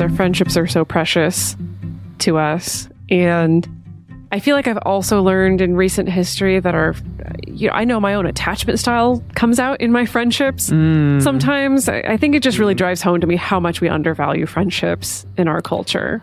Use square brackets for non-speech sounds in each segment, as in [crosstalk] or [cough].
Our friendships are so precious to us. And I feel like I've also learned in recent history that our, you know, I know my own attachment style comes out in my friendships. Mm. Sometimes I, I think it just really drives home to me how much we undervalue friendships in our culture.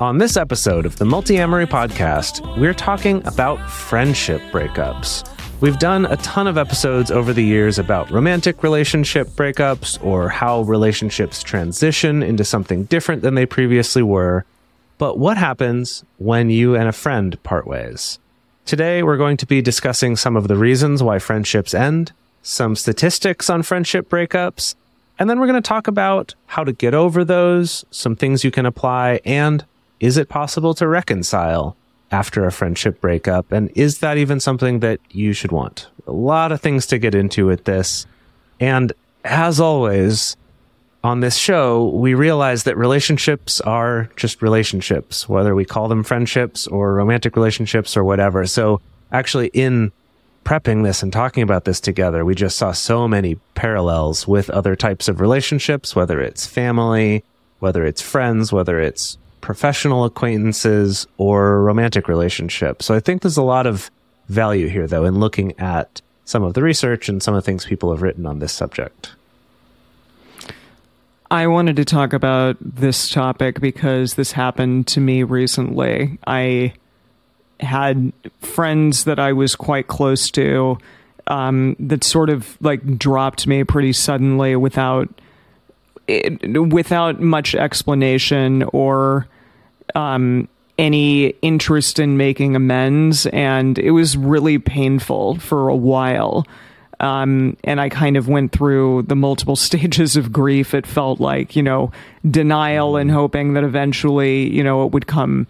On this episode of the Multiamory Podcast, we're talking about friendship breakups. We've done a ton of episodes over the years about romantic relationship breakups or how relationships transition into something different than they previously were. But what happens when you and a friend part ways? Today, we're going to be discussing some of the reasons why friendships end, some statistics on friendship breakups, and then we're going to talk about how to get over those, some things you can apply, and is it possible to reconcile after a friendship breakup? And is that even something that you should want? A lot of things to get into with this. And as always, on this show, we realize that relationships are just relationships, whether we call them friendships or romantic relationships or whatever. So, actually, in prepping this and talking about this together, we just saw so many parallels with other types of relationships, whether it's family, whether it's friends, whether it's professional acquaintances or romantic relationships. So, I think there's a lot of value here, though, in looking at some of the research and some of the things people have written on this subject. I wanted to talk about this topic because this happened to me recently. I had friends that I was quite close to um, that sort of like dropped me pretty suddenly without it, without much explanation or um, any interest in making amends, and it was really painful for a while. Um, and I kind of went through the multiple [laughs] stages of grief. It felt like, you know, denial and hoping that eventually, you know, it would come,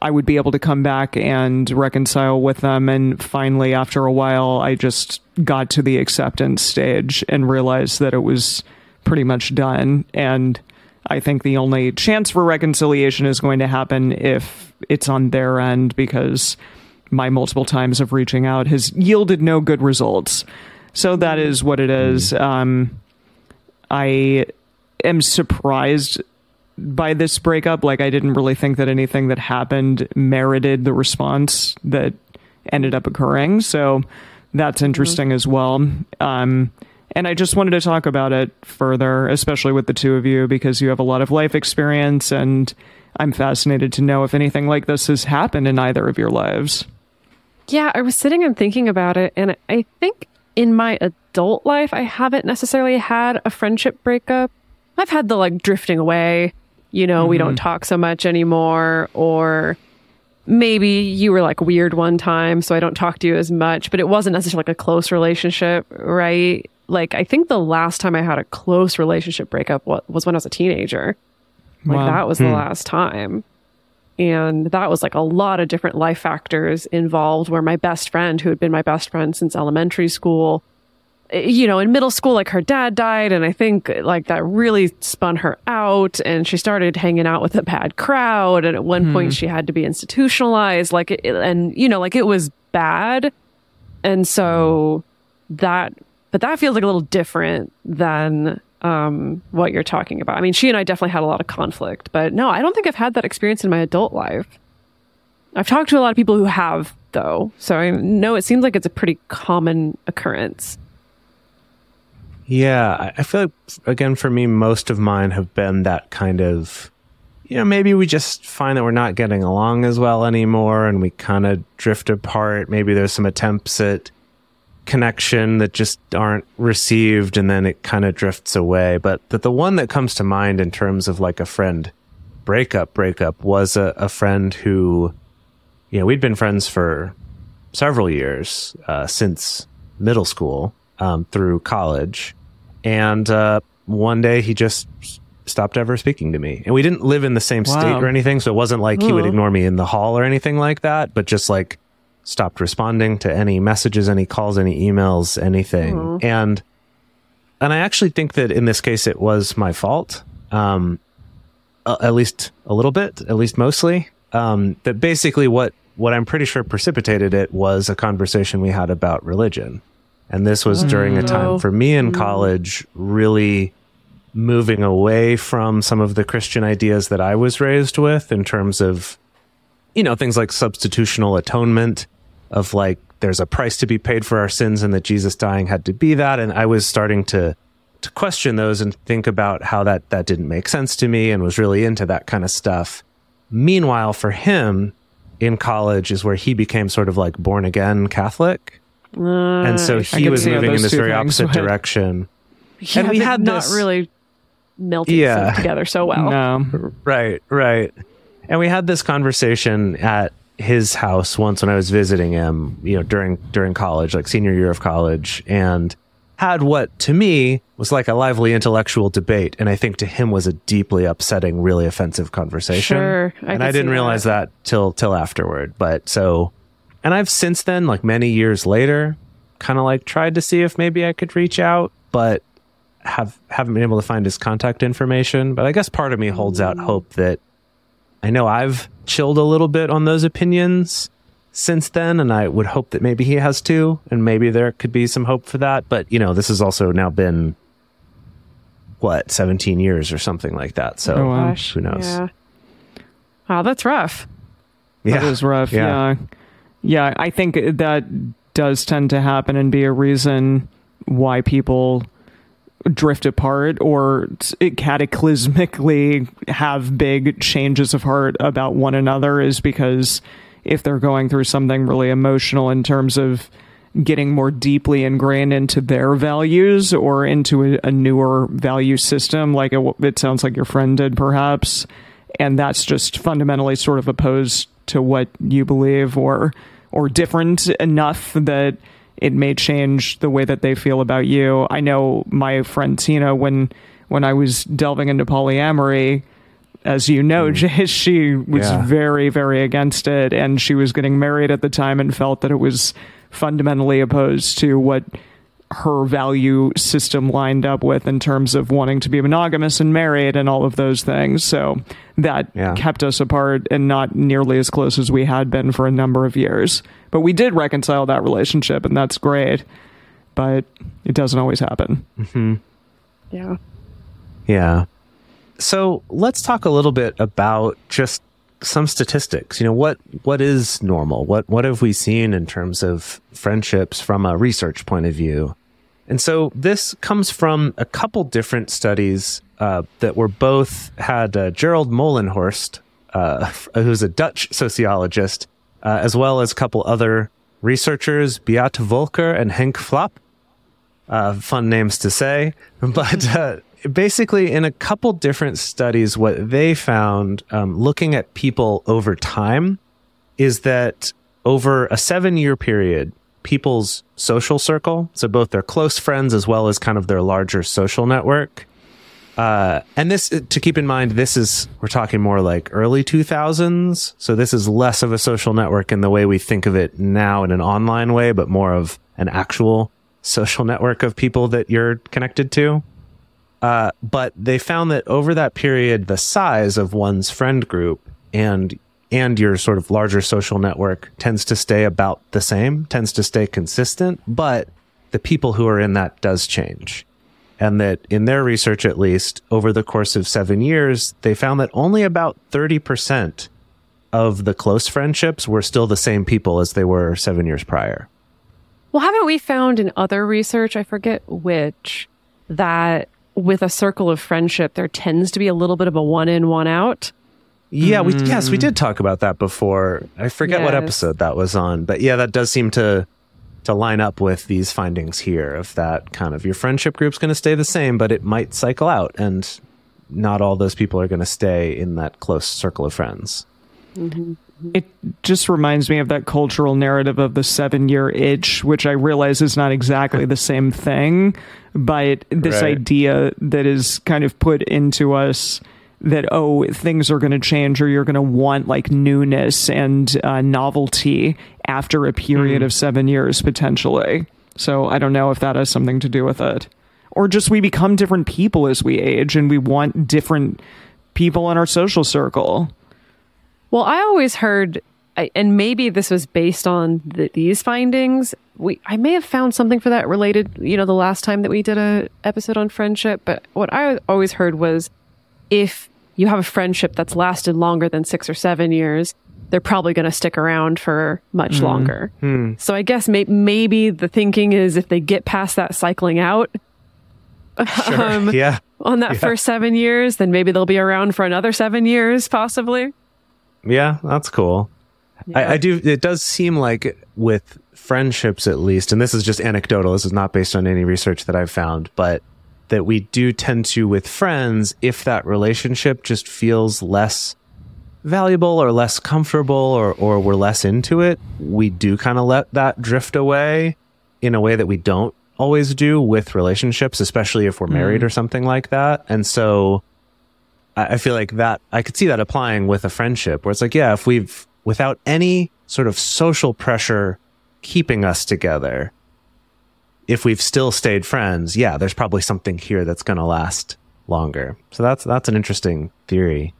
I would be able to come back and reconcile with them. And finally, after a while, I just got to the acceptance stage and realized that it was pretty much done. And I think the only chance for reconciliation is going to happen if it's on their end because my multiple times of reaching out has yielded no good results. So that is what it is. Um, I am surprised by this breakup. Like, I didn't really think that anything that happened merited the response that ended up occurring. So that's interesting as well. Um, and I just wanted to talk about it further, especially with the two of you, because you have a lot of life experience, and I'm fascinated to know if anything like this has happened in either of your lives. Yeah, I was sitting and thinking about it, and I think in my adult life, I haven't necessarily had a friendship breakup. I've had the like drifting away, you know, we don't mm-hmm. talk so much anymore, or maybe you were like weird one time, so I don't talk to you as much, but it wasn't necessarily like a close relationship, right? Like, I think the last time I had a close relationship breakup was when I was a teenager. Like, Wow. that was the last time. And that was like a lot of different life factors involved where my best friend, who had been my best friend since elementary school, eh, you know, in middle school, like her dad died. And I think like that really spun her out and she started hanging out with a bad crowd. And at one point she had to be institutionalized. Like, it, and you know, like it was bad. And so that, but that feels like a little different than um, what you're talking about. I mean, she and I definitely had a lot of conflict, but no, I don't think I've had that experience in my adult life. I've talked to a lot of people who have, though. So I know it seems like it's a pretty common occurrence. Yeah, I- feel like again for me, most of mine have been that kind of, you know, maybe we just find that we're not getting along as well anymore, and we kind of drift apart. Maybe there's some attempts at connection that just aren't received, and then it kind of drifts away. But the, the one that comes to mind in terms of like a friend breakup, breakup was a, a friend who, you know, we'd been friends for several years uh, since middle school um, through college, and uh, one day he just stopped ever speaking to me. And we didn't live in the same state or anything, so it wasn't like he would ignore me in the hall or anything like that, but just like stopped responding to any messages, any calls, any emails, anything. And and I actually think that in this case it was my fault. Um uh, at least a little bit, at least mostly. Um that basically what what I'm pretty sure precipitated it was a conversation we had about religion. And this was during a time Oh. for me in college really moving away from some of the Christian ideas that I was raised with in terms of, you know, things like substitutional atonement, of like there's a price to be paid for our sins and that Jesus dying had to be that. And I was starting to to question those and think about how that that didn't make sense to me and was really into that kind of stuff. Meanwhile, for him in college is where he became sort of like born again Catholic. and so he was moving in this very opposite would- direction. yeah, and we had not this- really melted Yeah. together so well. [laughs] No. Right, right. And we had this conversation at his house once when I was visiting him, you know, during during college, like senior year of college, and had what to me was like a lively intellectual debate, and I think to him was a deeply upsetting, really offensive conversation. Sure, I and I didn't realize that. till till afterward. But so, and I've since then, like many years later, kind of like tried to see if maybe I could reach out, but have haven't been able to find his contact information. But I guess part of me holds out hope that I know I've chilled a little bit on those opinions since then, and I would hope that maybe he has too, and maybe there could be some hope for that. But you know, this has also now been what seventeen years or something like that. So Oh, wow. Who knows? Yeah. Wow, that's rough. Yeah, That is rough. Yeah. Yeah. yeah. I think that does tend to happen and be a reason why people drift apart or cataclysmically have big changes of heart about one another is because if they're going through something really emotional in terms of getting more deeply ingrained into their values or into a, a newer value system like it, it sounds like your friend did perhaps and that's just fundamentally sort of opposed to what you believe or or different enough that it may change the way that they feel about you. I know my friend Tina when when I was delving into polyamory as you know, Jay, mm-hmm. [laughs] she was Yeah. very, very against it, and she was getting married at the time and felt that it was fundamentally opposed to what her value system lined up with in terms of wanting to be monogamous and married and all of those things. So that Yeah. kept us apart and not nearly as close as we had been for a number of years. But we did reconcile that relationship, and that's great. But it doesn't always happen. Yeah. Yeah. So let's talk a little bit about just some statistics. You know, what what is normal? What what have we seen in terms of friendships from a research point of view? And so this comes from a couple different studies uh, that were both had uh, Gerald Mollenhorst, uh, who's a Dutch sociologist, uh, as well as a couple other researchers, Beate Volker and Henk Flap uh, fun names to say, [laughs] but uh, basically, in a couple different studies, what they found um, looking at people over time is that over a seven year period, people's social circle, so both their close friends as well as kind of their larger social network, uh, and this to keep in mind, this is we're talking more like early 2000s. So this is less of a social network in the way we think of it now in an online way, but more of an actual social network of people that you're connected to. Uh, but they found that over that period, the size of one's friend group and and your sort of larger social network tends to stay about the same, tends to stay consistent, but the people who are in that does change and that in their research at least over the course of seven years they found that only about 30% of the close friendships were still the same people as they were seven years prior. Well, haven't we found in other research, I forget which, that with a circle of friendship, there tends to be a little bit of a one in, one out? yeah we mm. yes we did talk about that before. I forget what episode that was on but yeah that does seem to to line up with these findings here of that kind of your friendship group's going to stay the same but it might cycle out and not all those people are going to stay in that close circle of friends mm-hmm. It just reminds me of that cultural narrative of the seven year itch, which I realize is not exactly the same thing, but this Right. idea that is kind of put into us that, oh, things are going to change or you're going to want like newness and uh, novelty after a period of seven years potentially. So I don't know if that has something to do with it. Or just we become different people as we age and we want different people in our social circle. Well, I always heard, I- and maybe this was based on the, these findings. We, I may have found something for that related, you know, the last time that we did a episode on friendship. But what I always heard was, if you have a friendship that's lasted longer than six or seven years, they're probably going to stick around for much longer. So I guess may- maybe the thinking is if they get past that cycling out [laughs] um, yeah. on that Yeah. first seven years, then maybe they'll be around for another seven years, possibly. Yeah, that's cool. I, I do. It does seem like with friendships, at least, and this is just anecdotal. This is not based on any research that I've found, but that we do tend to with friends if that relationship just feels less valuable or less comfortable or or we're less into it, we do kind of let that drift away in a way that we don't always do with relationships, especially if we're mm-hmm. married or something like that. And so I, I feel like that I could see that applying with a friendship where it's like, yeah, if we've without any sort of social pressure keeping us together, if we've still stayed friends, yeah, there's probably something here that's going to last longer. So that's that's an interesting theory.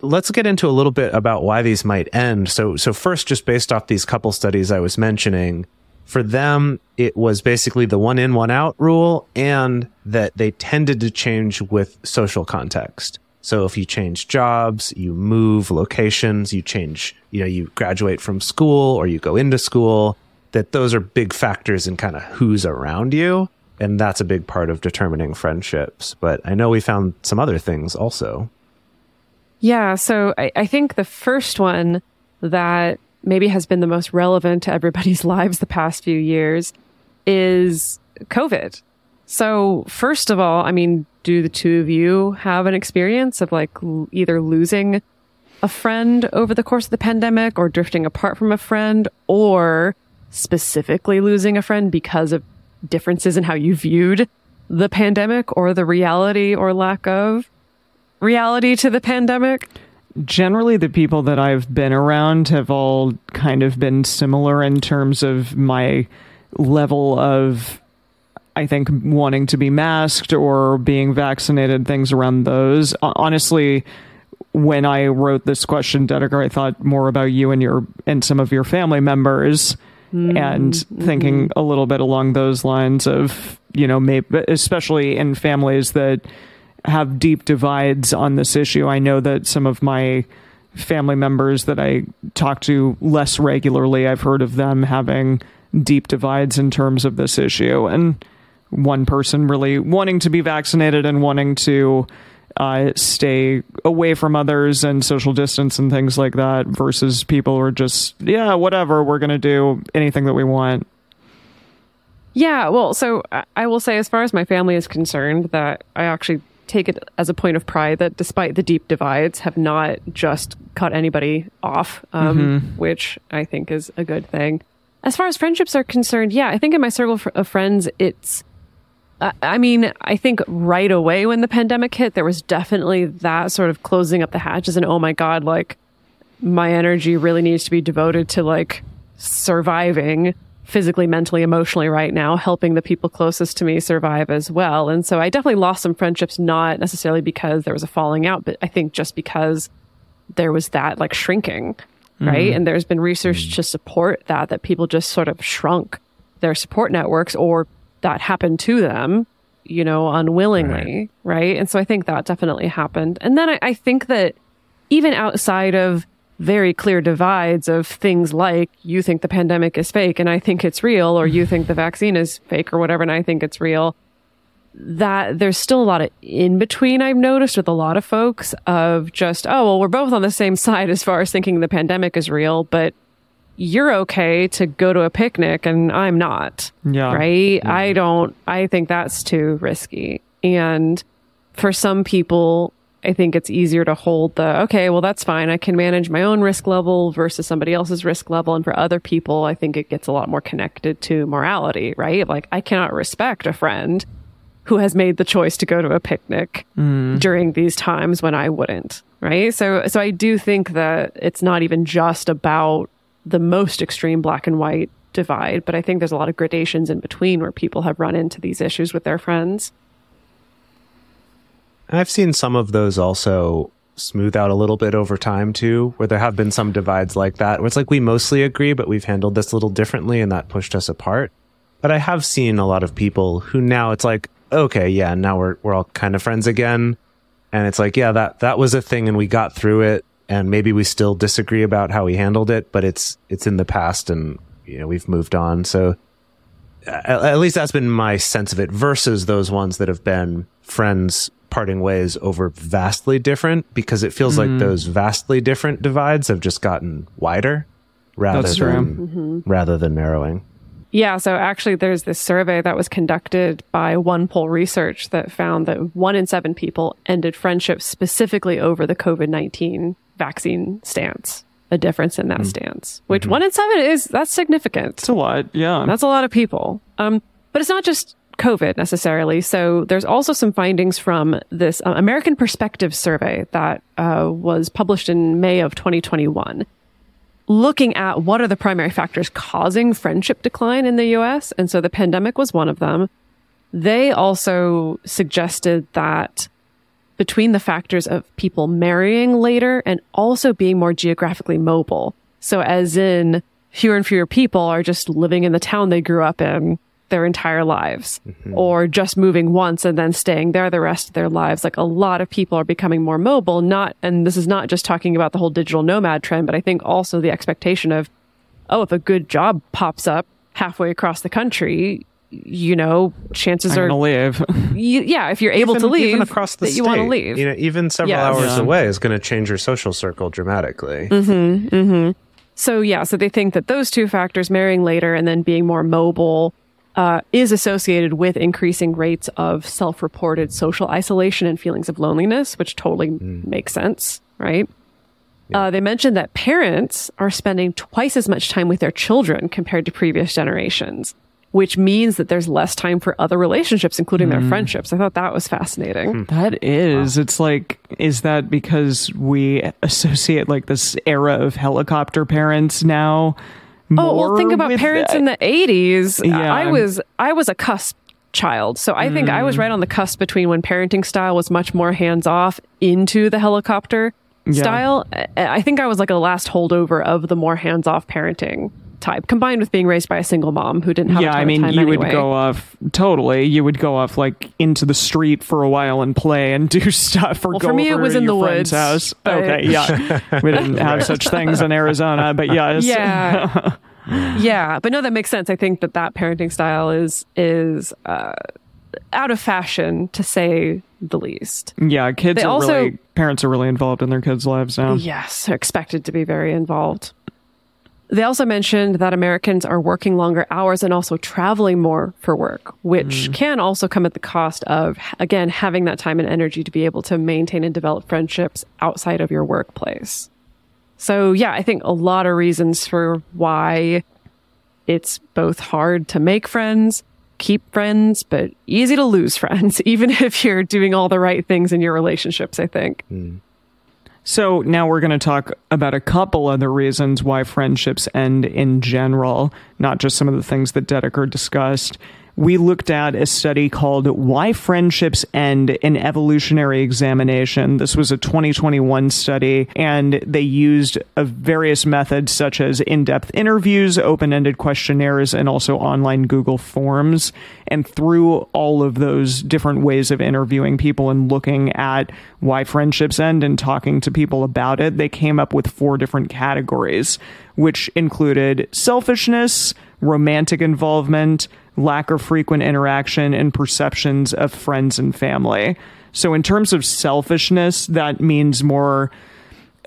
Let's get into a little bit about why these might end. So so first just based off these couple studies I was mentioning, for them it was basically the one in one out rule and that they tended to change with social context. So if you change jobs, you move locations, you change, you know, you graduate from school or you go into school, that those are big factors in kind of who's around you. And that's a big part of determining friendships. But I know we found some other things also. Yeah. So I, I think the first one that maybe has been the most relevant to everybody's [laughs] lives the past few years is COVID. So, first of all, I mean, do the two of you have an experience of like l- either losing a friend over the course of the pandemic or drifting apart from a friend or specifically losing a friend because of differences in how you viewed the pandemic or the reality or lack of reality to the pandemic? generally the people that I've been around have all kind of been similar in terms of my level of I think wanting to be masked or being vaccinated things around those honestly when I wrote this question Dedeker I thought more about you and your and some of your family members and mm-hmm. Mm-hmm. thinking a little bit along those lines of you know maybe especially in families that have deep divides on this issue. I know that some of my family members that I talk to less regularly, I've heard of them having deep divides in terms of this issue. And one person really wanting to be vaccinated and wanting to uh, stay away from others and social distance and things like that versus people who are just, yeah, whatever, we're going to do anything that we want. Yeah, well, so I- I will say, as far as my family is concerned, that I actually take it as a point of pride that despite the deep divides, have not just cut anybody off, um, which I think is a good thing. As far as friendships are concerned, yeah, I think in my circle of friends, it's. I- I mean, I think right away when the pandemic hit, there was definitely that sort of closing up the hatches and oh my god, like my energy really needs to be devoted to like surviving physically, mentally, emotionally right now, helping the people closest to me survive as well. And so I definitely lost some friendships, not necessarily because there was a falling out, but I think just because there was that like shrinking, right? Mm-hmm. And there's been research mm-hmm. to support that, that people just sort of shrunk their support networks or that happened to them, you know, unwillingly, right? And so I think that definitely happened. And then I, I think that even outside of very clear divides of things like you think the pandemic is fake and I think it's real, or you think the vaccine is fake or whatever and I think it's real, that there's still a lot of in between I've noticed with a lot of folks of just, oh, well, we're both on the same [laughs] side as far as thinking the pandemic is real, but you're okay to go to a picnic and I'm not. Yeah. Right? I don't, I think that's too risky. And for some people, I think it's easier to hold the, okay, well, that's fine. I can manage my own risk level versus somebody else's risk level. And for other people, I think it gets a lot more connected to morality, right? Like I cannot respect a friend who has made the choice to go to a picnic mm. during these times when I wouldn't, right? So, so I do think that it's not even just about the most extreme black and white divide, but I think there's a lot of gradations in between where people have run into these issues with their friends. I've seen some of those also smooth out a little bit over time too, where there have been some divides like that, where it's like we mostly agree, but we've handled this a little differently and that pushed us apart. But I have seen a lot of people who now it's like, okay, yeah, now we're we're all kind of friends again. And it's like, yeah, that that was a thing and we got through it and maybe we still disagree about how we handled it, but it's it's in the past and you know, we've moved on. So at, at least that's been my sense of it versus those ones that have been friends parting ways over vastly different because it feels like mm-hmm. those vastly different divides have just gotten wider rather That's true. than mm-hmm. rather than narrowing. Yeah, so actually, there's this survey that was conducted by OnePoll Research that found that one in seven people ended friendships specifically over the COVID 19 vaccine stance, a difference in that stance, which one in seven is that's significant. It's a lot. Yeah. That's a lot of people. Um, but it's not just COVID necessarily. So there's also some findings from this uh, American Perspective survey that uh, was published in May of 2021 looking at what are the primary factors causing friendship decline in the US. And so the pandemic was one of them. They also suggested that between the factors of people marrying later and also being more geographically mobile. So as in fewer and fewer people are just living in the town they grew up in their entire lives mm-hmm. or just moving once and then staying there the rest of their lives. Like a lot of people are becoming more mobile, not, and this is not just talking about the whole digital nomad trend, but I think also the expectation of, oh, if a good job pops up halfway across the country, you know, chances I'm are, gonna leave. [laughs] you, yeah, if you're able to leave, even across the state, you want to leave. You know, even several Yes. hours Yeah. away is going to change your social circle dramatically. Mm-hmm, mm-hmm. So yeah, so they think that those two factors, marrying later and then being more mobile, uh, is associated with increasing rates of self-reported social isolation and feelings of loneliness, which totally makes sense, right? Uh, they mentioned that parents are spending twice as much time with their children compared to previous generations, which means that there's less time for other relationships, including their friendships. I thought that was fascinating. That is. It's like, is that because we associate like this era of helicopter parents now? Oh, well, think about parents that? in the 80s. Yeah. I was I was a cusp child. So I think I Mm. was right on the cusp between when parenting style was much more hands-off into the helicopter Yeah. style. I- think I was like a last holdover of the more hands-off parenting type combined with being raised by a single mom who didn't have a yeah, ton I mean, of time you anyway. would go off totally. You would go off like into the street for a while and play and do [laughs] stuff. Or Well, go for me, it was in your the friend's woods, house. Okay, yeah, [laughs] we didn't have such things in Arizona, but [laughs] yes, Yeah. yeah, but no that makes sense. I think that that parenting style is is uh out of fashion to say the least. yeah. Kids They are also- really parents are really involved in their kids' lives now. Yes, are expected to be very involved. They also mentioned that Americans are working longer hours and also traveling more for work, which mm. can also come at the cost of, again, having that time and energy to be able to maintain and develop friendships outside of your workplace. So, yeah, I think a lot of reasons for why it's both hard to make friends, keep friends, but easy to lose [laughs] friends, even if you're doing all the right things in your relationships, I think. Mm. So now we're going to talk about a couple other reasons why friendships end in general, not just some of the things that Dedeker discussed. We looked at a study called Why Friendships End an Evolutionary Examination. This was a 2021 study, and they used various methods such as in depth interviews, open ended questionnaires, and also online Google Forms. And through all of those different ways of interviewing people and looking at why friendships end and talking to people about it, they came up with four different categories, which included selfishness, romantic involvement, lack of frequent interaction, and perceptions of friends and family. So, in terms of selfishness, that means more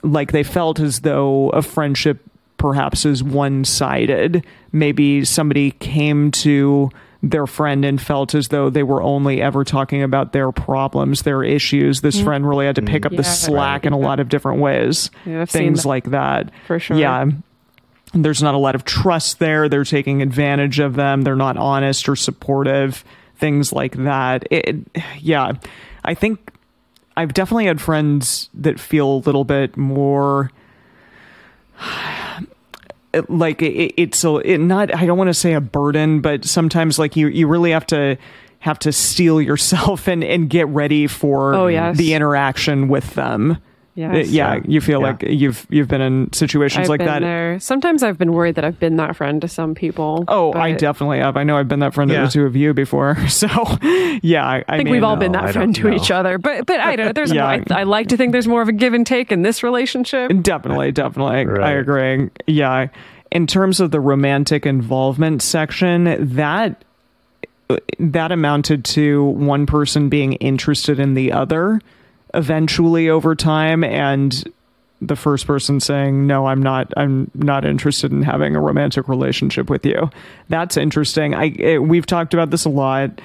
like they felt as though a friendship perhaps is one sided. Maybe somebody came to their friend and felt as though they were only ever talking about their problems, their issues. This friend really had to pick up the Mm-hmm. Yeah, slack in a lot of different ways. Yeah, Things that. like that. For sure. Yeah. There's not a lot of trust there. They're taking advantage of them. They're not honest or supportive. Things like that. It, yeah. I think I've definitely had friends that feel a little bit more [sighs] like it, it's a it not I don't want to say a burden, but sometimes like you you really have to have to steel yourself and and get ready for Oh, yes. the interaction with them. Yes. Uh, yeah, you feel Yeah. like you've you've been in situations I've like been that. there. Sometimes I've been worried that I've been that friend to some people. Oh, I definitely have. I know I've been that friend to the two of you before. [laughs] So, yeah, I, I, I think mean, we've all been that I friend to know. each other, but but I don't. There's [laughs] Yeah. more, I, I like to think there's more of a give and take in this relationship. Definitely, definitely. I agree. Yeah. In terms of the romantic involvement section, that that amounted to one person being interested in the other eventually over time and the first person saying no i'm not i'm not interested in having a romantic relationship with you. That's interesting. I it, we've talked about this a lot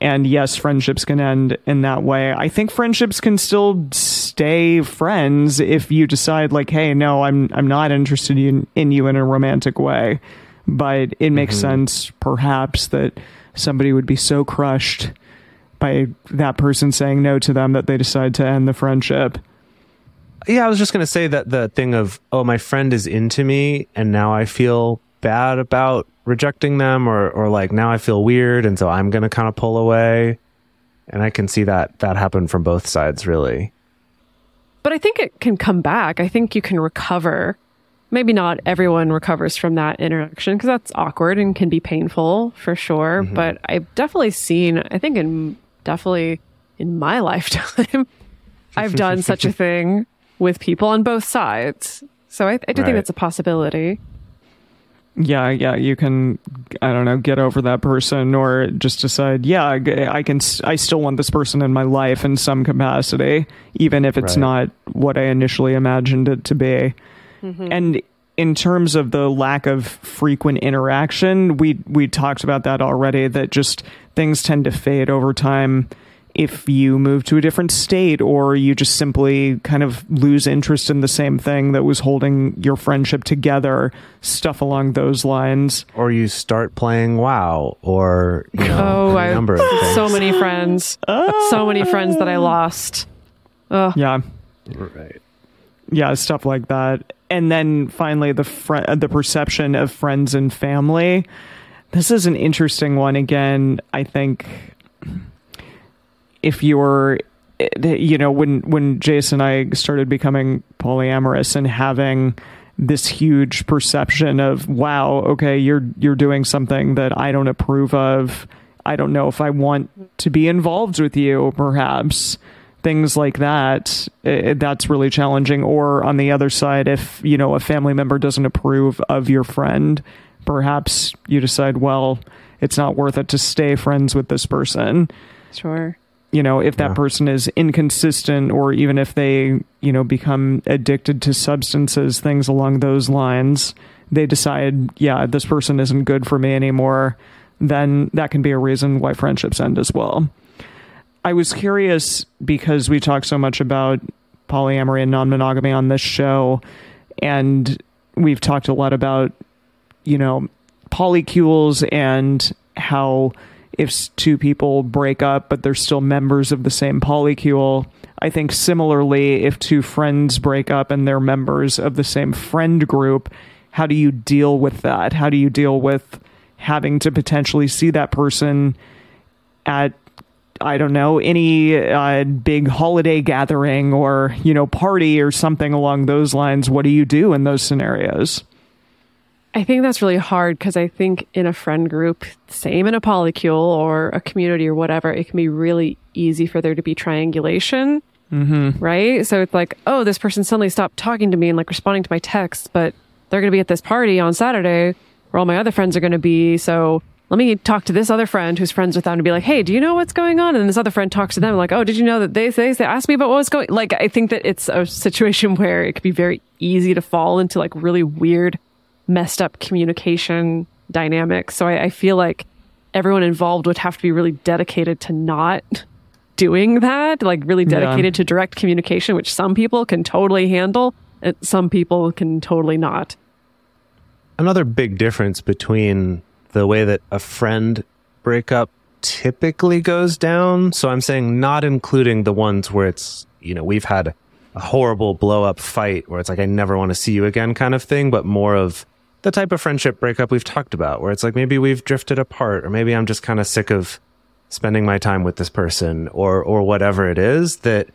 and yes friendships can end in that way. I think friendships can still stay friends if you decide like hey no i'm i'm not interested in, in you in a romantic way. But it makes mm-hmm. sense perhaps that somebody would be so crushed by that person saying no to them that they decide to end the friendship Yeah, I was just going to say that the thing of, oh, my friend is into me and now I feel bad about rejecting them or, or like now I feel weird. And so I'm going to kind of pull away. And I can see that that happen from both sides, really. But I think it can come back. I think you can recover. Maybe not everyone recovers from that interaction because that's awkward and can be painful for sure. Mm-hmm. But I've definitely seen, I think, in definitely in my [laughs] lifetime, I've done such a thing with people on both sides. So I, I do Right. think that's a possibility. yeah yeah you can i don't know get over that person or just decide yeah i I can I still want this person in my life in some capacity even if it's Right. not what i initially imagined it to be mm-hmm. and in terms of the lack of frequent interaction we we talked about that already that just things tend to fade over time if you move to a different state or you just simply kind of lose interest in the same thing that was holding your friendship together stuff along those lines Or you start playing WoW or, you know, Oh, a I number of things. so many friends, so many friends that I lost. Oh, yeah Right. yeah stuff like that and then finally the fr- uh, the perception of friends and family. This is an interesting one. Again i think if you're eh, you know when when jason and i started becoming polyamorous and having this huge perception of wow okay you're you're doing something that i don't approve of. I don't know if i want to be involved with you perhaps things like that eh, that's really challenging or on the other side if you know a family member doesn't approve of your friend perhaps you decide well it's not worth it to stay friends with this person sure. you know if that Yeah. person is inconsistent or even if they you know become addicted to substances things along those lines they decide yeah this person isn't good for me anymore then that can be a reason why friendships end as well i was curious because we talk so much about polyamory and non-monogamy on this show and we've talked a lot about you know polycules and how if two people break up but they're still members of the same polycule. I think similarly if two friends break up and they're members of the same friend group how do you deal with that? How do you deal with having to potentially see that person at I don't know any uh, big holiday gathering or you know party or something along those lines. What do you do in those scenarios? I think that's really hard because I think in a friend group, same in a polycule or a community or whatever, it can be really easy for there to be triangulation. Mm-hmm. Right. So it's like, oh, this person suddenly stopped talking to me and like responding to my texts, but they're going to be at this party on Saturday where all my other friends are going to be. So let me talk to this other friend who's friends with them to be like, hey, do you know what's going on? And this other friend talks to them like, oh, did you know that they they, they asked me about what was going? Like, I think that it's a situation [laughs] where it could be very easy to fall into like really weird messed up communication dynamics. So I, I feel like everyone involved would have to be really dedicated to not [laughs] doing that, like really dedicated to direct communication, which some people can totally handle, and some people can totally not. Another big difference between the way that a friend breakup typically goes down. So I'm saying not including the ones where it's, you know, we've had a horrible blow up fight where it's like, I never want to see you again kind of thing, but more of the type of friendship breakup we've talked about where it's like maybe we've drifted apart or maybe I'm just kind of sick of spending my time with this person or, or whatever it is that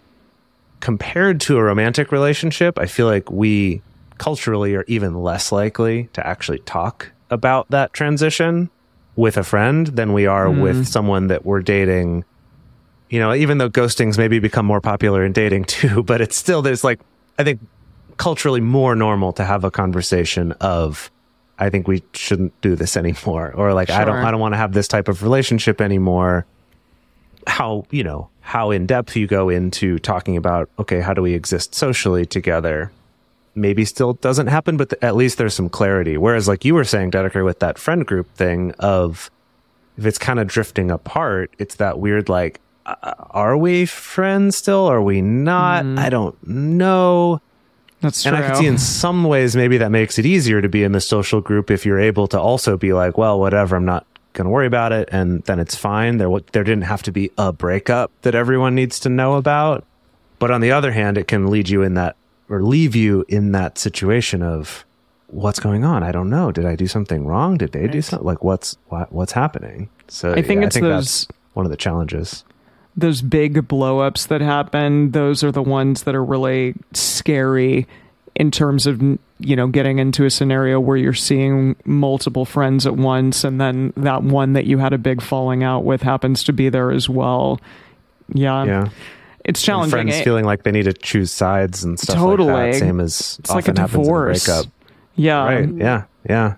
compared to a romantic relationship, I feel like we culturally are even less likely to actually talk about that transition with a friend than we are mm. with someone that we're dating. You know, even though ghosting's maybe become more popular in dating [laughs] too, but it's still there's like I think culturally more normal to have a conversation of I think we shouldn't do this [laughs] anymore or like sure. I don't I don't want to have this type of relationship anymore. How, you know, how in depth you go into talking about okay, how do we exist socially together? Maybe still doesn't happen, but th- at least there's some clarity. Whereas, like you were saying, Dedeker, with that friend group thing of if it's kind of drifting apart, it's that weird like, uh, are we friends still? Are we not? Mm. I don't know. That's true. And I can see in some ways maybe that makes it easier to be in the social group if you're able to also be like, well, whatever, I'm not going to worry about it, and then it's fine. There, there didn't have to be a breakup that everyone needs to know about. But on the other hand, it can lead you in that or leave you in that situation of what's going on? I don't know. Did I do something wrong? Did they right. do something? Like what's what, what's happening? So I think yeah, it's I think those one of the challenges. Those big blowups that happen, those are the ones that are really scary in terms of you know getting into a scenario where you're seeing multiple friends at once and then that one that you had a big falling out with happens to be there as well. Yeah. Yeah it's challenging. friends feeling like they need to choose sides and stuff totally. like that. Same as it's like a divorce. A yeah. Right. Yeah. Yeah.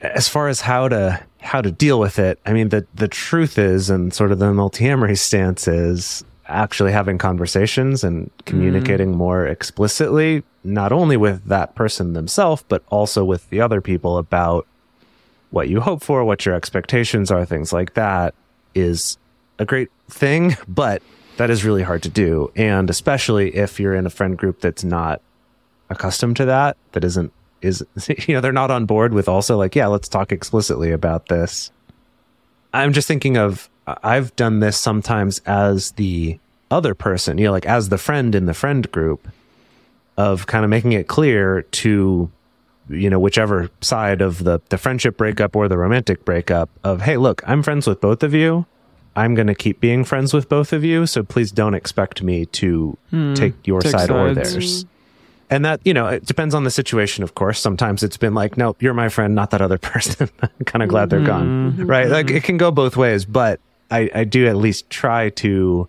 As far as how to how to deal with it, I mean the the truth is, and sort of the Multiamory stance is actually having conversations and communicating mm. more explicitly, not only with that person themselves, but also with the other people about what you hope for, what your expectations are, things like that is a great thing, [laughs] but that is really hard to do. And especially if you're in a friend group that's not accustomed to that, that isn't, is, [laughs] you know, they're not on board with also like, yeah, let's talk explicitly about this. I'm just thinking of, I've done this sometimes as the other person, you know, like as the friend in the friend group of kind of making it clear to, you know, whichever side of the, the friendship breakup or the romantic breakup of, hey, look, I'm friends with both of you I'm going to keep being friends with both of you. So please don't expect me to hmm, take your take side sides. or theirs. And that, you know, it depends on the situation, of course. Sometimes it's been like, nope, you're my friend, not that other [laughs] person. I'm kind of glad they're gone. Mm-hmm. Right. Like it can go both ways, but I, I do at least try to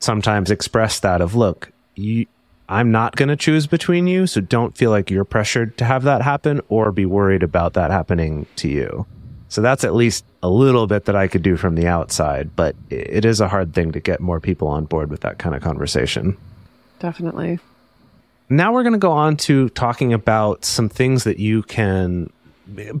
sometimes express that of, look, you, I'm not going to choose between you. So don't feel like you're pressured to have that happen or be worried about that happening to you. So that's at least a little bit that I could do from the outside, but it is a hard thing to get more people on board with that kind of conversation. Definitely. Now we're going to go on to talking about some things that you can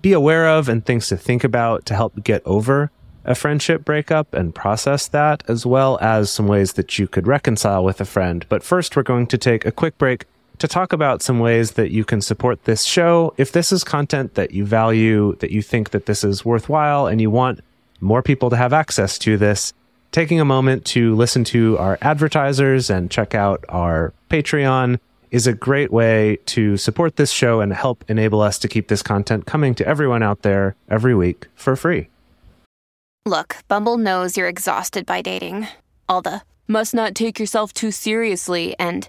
be aware of and things to think about to help get over a friendship breakup and process that, as well as some ways that you could reconcile with a friend. But first, we're going to take a quick break to talk about some ways that you can support this show. If this is content that you value, that you think that this is worthwhile, and you want more people to have access to this, taking a moment to listen to our advertisers and check out our Patreon is a great way to support this show and help enable us to keep this content coming to everyone out there every week for free. Look, Bumble knows you're exhausted by dating. All the must not take yourself too seriously and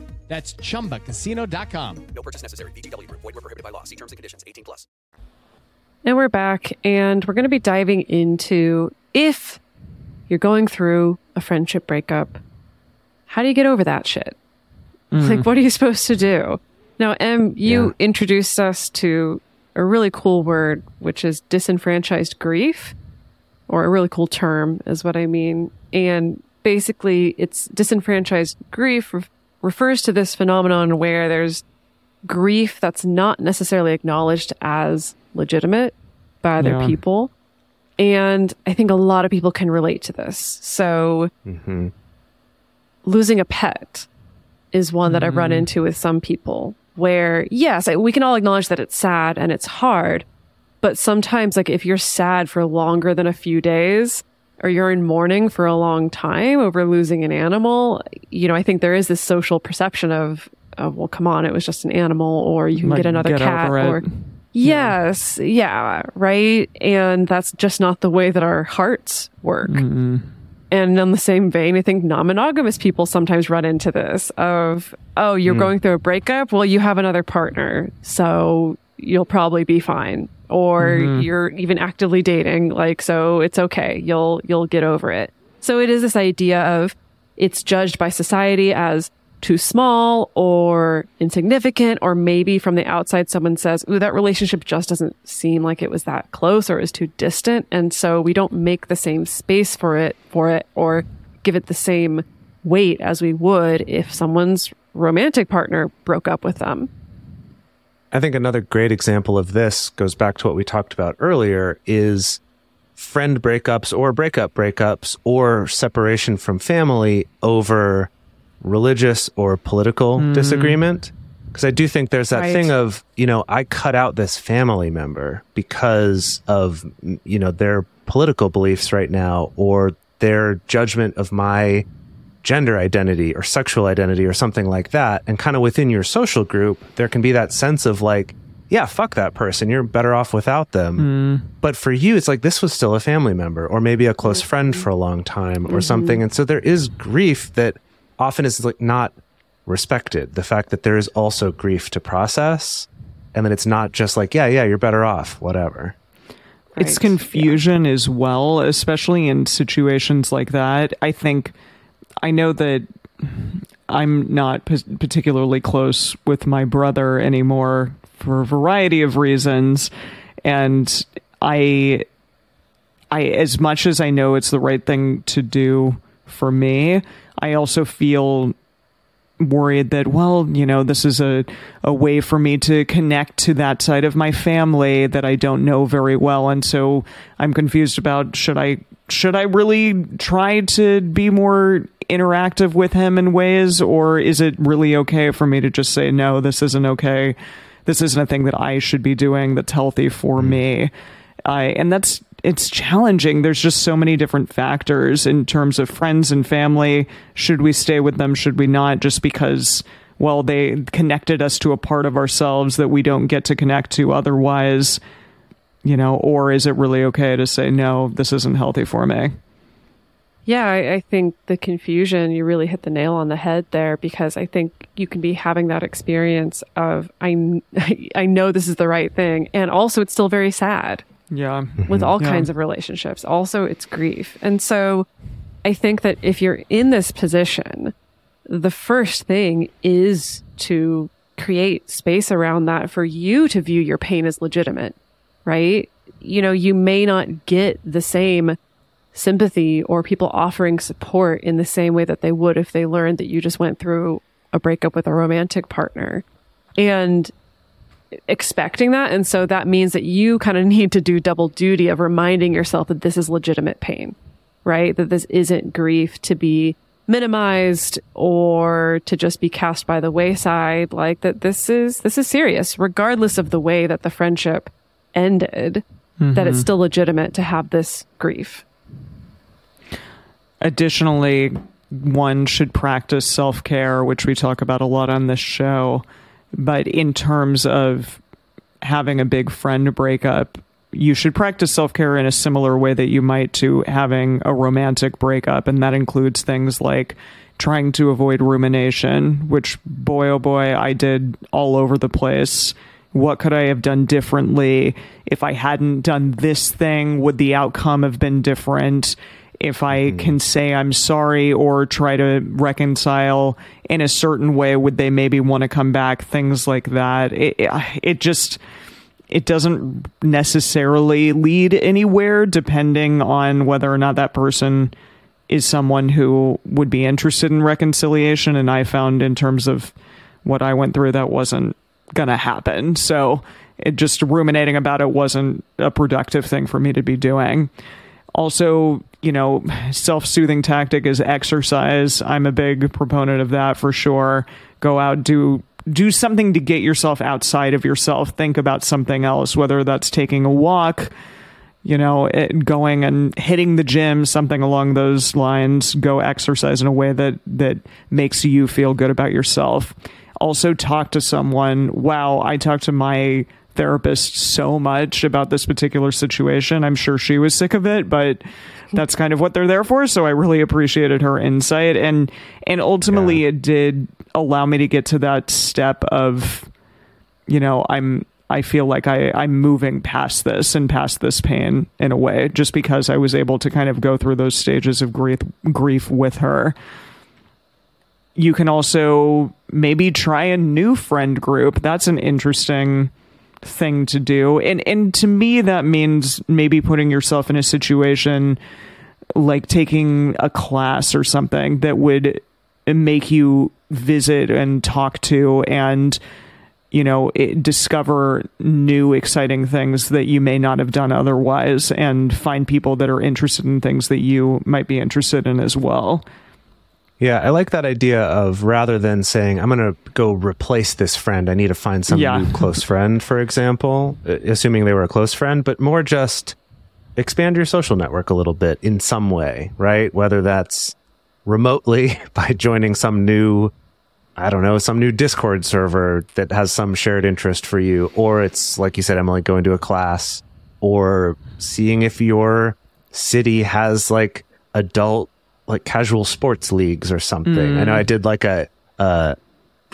That's chumbacasino.com. No purchase necessary. VGW Group. Void were prohibited by law. See terms and conditions. 18 plus. And we're back, and we're going to be diving into if you're going through a friendship breakup, how do you get over that shit? Mm-hmm. Like, what are you supposed to do? Now, Em, you Yeah. introduced us to a really cool word, which is disenfranchised grief, or a really cool term, is what I mean. And basically, it's disenfranchised grief ref- refers to this phenomenon where there's grief that's not necessarily acknowledged as legitimate by other Yeah. people. And I think a lot of people can relate to this. So, mm-hmm. losing a pet is one that I've run mm-hmm. into with some people where, yes, we can all acknowledge that it's sad and it's hard. But sometimes, like, if you're sad for longer than a few days, or you're in mourning for a long time over losing an animal, you know, I think there is this social perception of, of well, come on, it was just an animal, or you can Like, get another get cat, or yes, yeah, right. And that's just not the way that our hearts work. And in the same vein, I think non-monogamous people sometimes run into this of, oh, you're going through a breakup. Well, you have another partner, so you'll probably be fine. Or mm-hmm. you're even actively dating, like, so it's okay. You'll, you'll get over it. So it is this idea of it's judged by society as too small or insignificant, or maybe from the outside, someone says, ooh, that relationship just doesn't seem like it was that close or it was too distant. And so we don't make the same space for it, for it, or give it the same weight as we would if someone's romantic partner broke up with them. I think another great example of this goes back to what we talked about earlier is friend breakups or breakup breakups or separation from family over religious or political hmm. disagreement. Because I do think there's that Right. thing of, you know, I cut out this family member because of, you know, their political beliefs right now or their judgment of my gender identity or sexual identity or something like that. And kind of within your social group, there can be that sense of like, yeah, fuck that person. You're better off without them. Mm. But for you, it's like this was still a family member or maybe a close friend for a long time or mm-hmm. something. And so there is grief that often is like not respected. The fact that there is also grief to process and that it's not just like, yeah, yeah, you're better off, whatever. It's Right. confusion as well, especially in situations like that. I think I know that I'm not particularly close with my brother anymore for a variety of reasons, and I, I as much as I know it's the right thing to do for me, I also feel worried that well you know this is a, a way for me to connect to that side of my family that i don't know very well and so i'm confused about should i should i really try to be more interactive with him in ways or is it really okay for me to just say no this isn't okay this isn't a thing that i should be doing that's healthy for mm. me I and that's it's challenging. There's just so many different factors in terms of friends and family. Should we stay with them? Should we not? Just because, well, they connected us to a part of ourselves that we don't get to connect to otherwise, you know, or is it really okay to say, no, this isn't healthy for me? Yeah, I, I think the confusion, you really hit the nail on the head there because I think you can be having that experience of, I, [laughs] I know this is the right thing. And also, it's still very sad Yeah. with mm-hmm. all Yeah. kinds of relationships. Also, it's grief. And so I think that if you're in this position, the first thing is to create space around that for you to view your pain as legitimate, right? You know, you may not get the same sympathy or people offering support in the same way that they would if they learned that you just went through a breakup with a romantic partner. And expecting that. And so that means that you kind of [laughs] need to do double duty of reminding yourself that this is legitimate pain, right? That this isn't grief to be minimized or to just be cast by the wayside like that this is this is serious regardless of the way that the friendship ended that it's mm-hmm. still legitimate to have this grief Additionally, one should practice self care, which we talk about a lot on this show. But in terms of having a big friend breakup, you should practice self care in a similar way that you might to having a romantic breakup. And that includes things like trying to avoid rumination, which, boy, oh boy, I did all over the place. What could I have done differently? If I hadn't done this thing, would the outcome have been different? If I hmm. can say I'm sorry or try to reconcile in a certain way, would they maybe want to come back? Things like that. It, it just it doesn't necessarily lead anywhere depending on whether or not that person is someone who would be interested in reconciliation and i found in terms of what i went through that wasn't gonna happen so it just ruminating about it wasn't a productive thing for me to be doing also you know self-soothing tactic is exercise. I'm a big proponent of that for sure. Go out do do something to get yourself outside of yourself. Think about something else whether that's taking a walk you know it, going and hitting the gym something along those lines. Go exercise in a way that that makes you feel good about yourself. Also talk to someone. Wow i talked to my therapist so much about this particular situation. I'm sure she was sick of it but that's kind of what they're there for so i really appreciated her insight. And and ultimately it did allow me to get to that step of you know i'm i feel like i i'm moving past this and past this pain in a way just because i was able to kind of go through those stages of grief grief with her. You can also maybe try a new friend group. That's an interesting thing to do. And and to me that means maybe putting yourself in a situation like taking a class or something that would make you visit and talk to and you know it, discover new exciting things that you may not have done otherwise and find people that are interested in things that you might be interested in as well Yeah, I like that idea of rather than saying, I'm going to go replace this friend, I need to find some Yeah. new [laughs] close friend, for example, uh, assuming they were a close friend, but more just expand your social network a little bit in some way, right? Whether that's remotely [laughs] by joining some new, I don't know, some new Discord server that has some shared interest for you, or it's like you said, Emily, going to a class, or seeing if your city has like adult like casual sports leagues or something. I know I did like a, a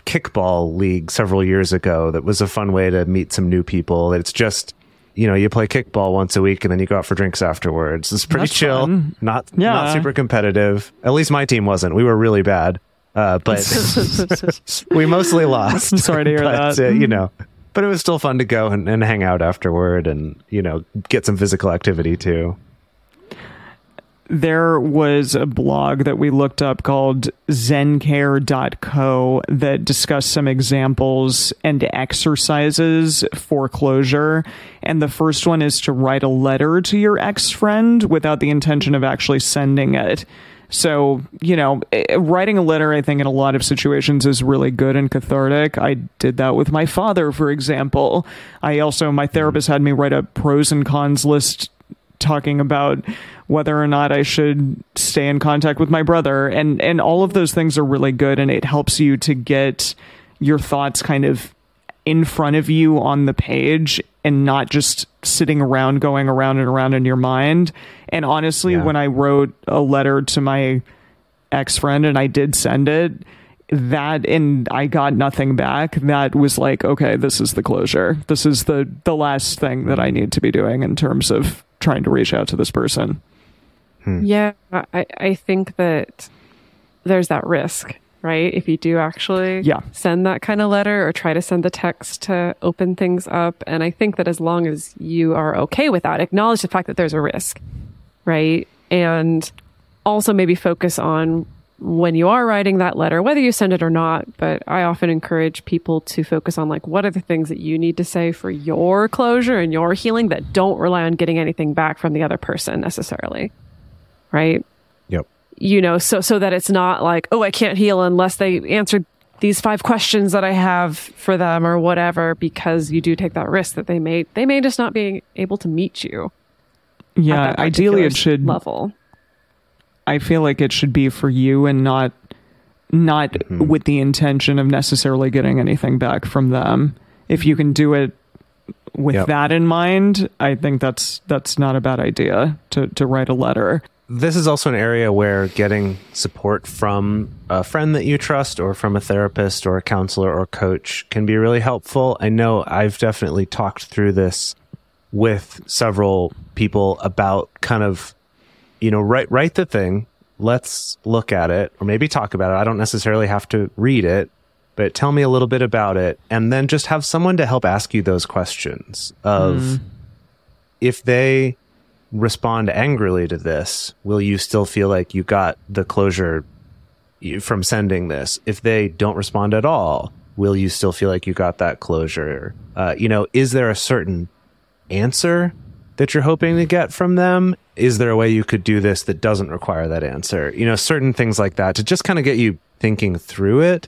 kickball league several years ago that was a fun way to meet some new people. It's just you know you play kickball once a week and then you go out for drinks afterwards. It's pretty That's chill, fun. not Yeah. not super competitive. At least my team wasn't. We were really bad, uh, but [laughs] we mostly lost. [laughs] Sorry to hear but, that. Uh, you know, but it was still fun to go and, and hang out afterward and you know get some physical activity too. There was a blog that we looked up called zencare.co that discussed some examples and exercises for closure. And the first one is to write a letter to your ex friend without the intention of actually sending it. So, you know, eh, writing a letter, I think, in a lot of situations is really good and cathartic. I did that with my father, for example. I also, my therapist had me write a pros and cons list talking about whether or not I should stay in contact with my brother. And and all of those things are really good and it helps you to get your thoughts kind of in front of you on the page and not just sitting around going around and around in your mind. And honestly Yeah. when I wrote a letter to my ex-friend and I did send it that and I got nothing back that was like okay this is the closure. This is the the last thing that I mm-hmm. need to be doing in terms of trying to reach out to this person Hmm. Yeah, I, I think that there's that risk, right? If you do actually Yeah. send that kind of letter or try to send the text to open things up. And I think that as long as you are okay with that, acknowledge the fact that there's a risk, right? And also maybe focus on when you are writing that letter, whether you send it or not. But I often encourage people to focus on like, what are the things that you need to say for your closure and your healing that don't rely on getting anything back from the other person necessarily right? Yep. you know, so, so that it's not like, oh, I can't heal unless they answer these five questions that I have for them or whatever, because you do take that risk that they may, they may just not be able to meet you. Yeah, ideally it should level. I feel like it should be for you and not not mm-hmm. with the intention of necessarily getting anything back from them. If you can do it with Yep. that in mind, I think that's that's not a bad idea to to write a letter. This is also an area where getting support from a friend that you trust or from a therapist or a counselor or coach can be really helpful. I know I've definitely talked through this with several people about kind of you know write write the thing let's look at it or maybe talk about it i don't necessarily have to read it but tell me a little bit about it and then just have someone to help ask you those questions of mm-hmm. if they respond angrily to this, will you still feel like you got the closure from sending this? If they don't respond at all, will you still feel like you got that closure? Uh, you know, is there a certain answer that you're hoping to get from them? Is there a way you could do this that doesn't require that answer? You know, certain things like that to just kind of get you thinking through it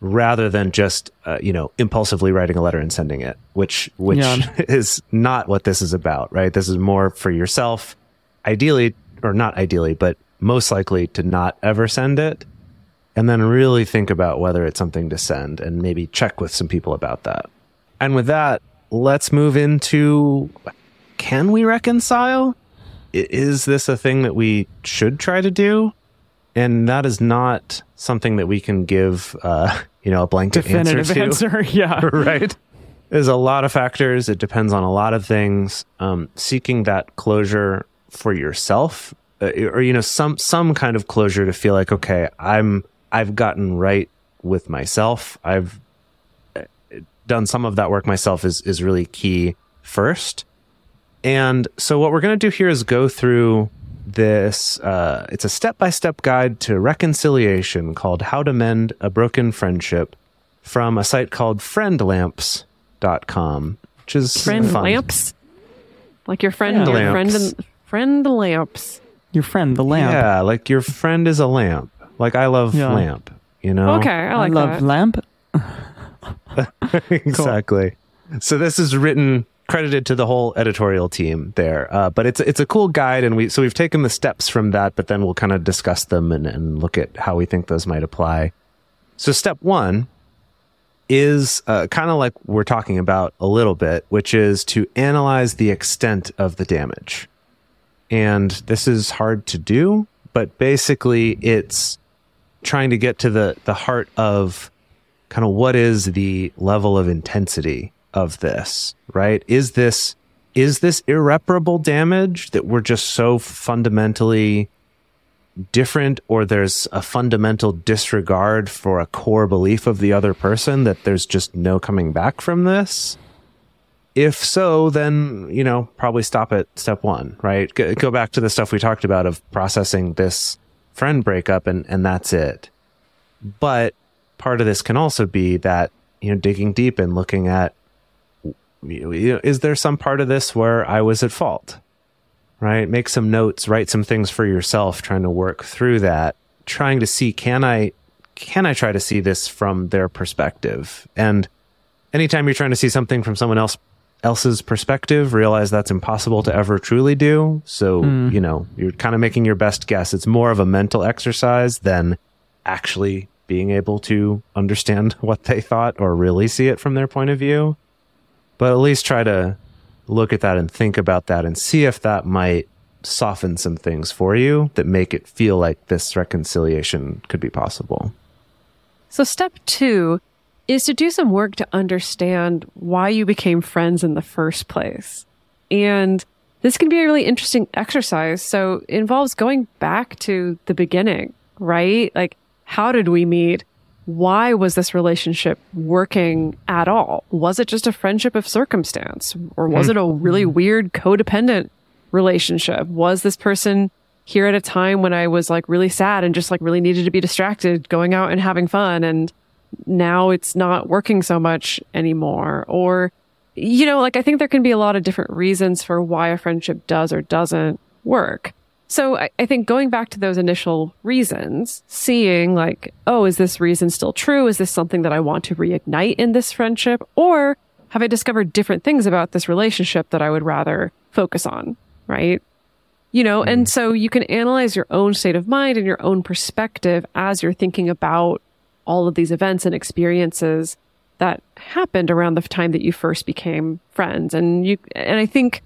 rather than just uh, you know impulsively writing a letter and sending it which which Yeah. [laughs] is not what this is about right? This is more for yourself. Ideally or not ideally but most likely to not ever send it. And then really think about whether it's something to send and maybe check with some people about that. And with that let's move into can we reconcile? Is this a thing that we should try to do and that is not something that we can give uh [laughs] you know a blanket Definitive answer to. answer. [laughs] Yeah. [laughs] right. There's a lot of factors. It depends on a lot of things. Um, seeking that closure for yourself uh, or you know some some kind of closure to feel like okay i'm i've gotten right with myself. I've uh, done some of that work myself is is really key first. And so what we're going to do here is go through this uh, it's a step-by-step guide to reconciliation called how to mend a broken friendship from a site called friendlamps.com which is Friend fun. lamps? Like your friend, Yeah. your friend, Lamps. and friend lamps. Your friend, the lamp. yeah like your friend is a lamp like i love Yeah. lamp you know Okay, I like love that. lamp. [laughs] exactly. So this is written credited to the whole editorial team there, uh, but it's it's a cool guide, and we so we've taken the steps from that, but then we'll kind of discuss them and, and look at how we think those might apply. So step one is uh, kind of like we're talking about a little bit, which is to analyze the extent of the damage. And this is hard to do, but basically it's trying to get to the the heart of kind of what is the level of intensity of this, right? Is this is this irreparable damage that we're just so fundamentally different or there's a fundamental disregard for a core belief of the other person that there's just no coming back from this? If so, then, you know, probably stop at step 1, right? Go, back to the stuff we talked about of processing this friend breakup and and that's it. But part of this can also be that you know digging deep and looking at is there some part of this where I was at fault? Right? Make some notes, write some things for yourself, trying to work through that, trying to see can I can I try to see this from their perspective? And anytime you're trying to see something from someone else else's perspective, realize that's impossible to ever truly do. So, hmm. you know, you're kind of making your best guess. It's more of a mental exercise than actually being able to understand [laughs] what they thought or really see it from their point of view. But at least try to look at that and think about that and see if that might soften some things for you that make it feel like this reconciliation could be possible. So, step two is to do some work to understand why you became friends in the first place. And this can be a really interesting exercise. So, it involves going back to the beginning, right? Like, how did we meet? Why was this relationship working at all? Was it just a friendship of circumstance? Or was hmm. it a really hmm. weird codependent relationship? Was this person here at a time when I was like really sad and just like really needed to be distracted, going out and having fun. And now it's not working so much anymore. Or, you know, like I think there can be a lot of different reasons for why a friendship does or doesn't work. So I, I think going back to those initial reasons, seeing like, oh, is this reason still true? Is this something that I want to reignite in this friendship? Or have I discovered different things about this relationship that I would rather focus on? Right. You know, and mm. so you can analyze your own state of mind and your own perspective as you're thinking about all of these events and experiences that happened around the time that you first became friends. And you, and I think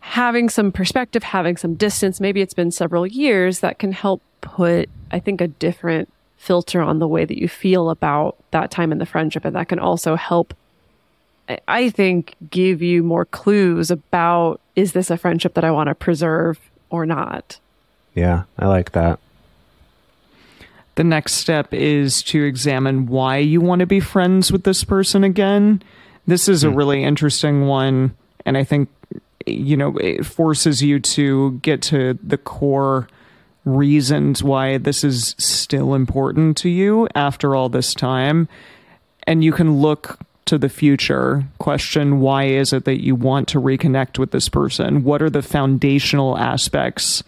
having some perspective, having some distance, maybe it's been several years that can help put, I think, a different filter on the way that you feel about that time in the friendship. And that can also help, I- I think, give you more clues about is this a friendship that I want to preserve or not? Yeah, I like that. The next step is to examine why you want to be friends with this person again. This is a hmm. really interesting one. And I think, you know, it forces you to get to the core reasons why this is still important to you after all this time. And you can look to the future, question why is it that you want to reconnect with this person? What are the foundational aspects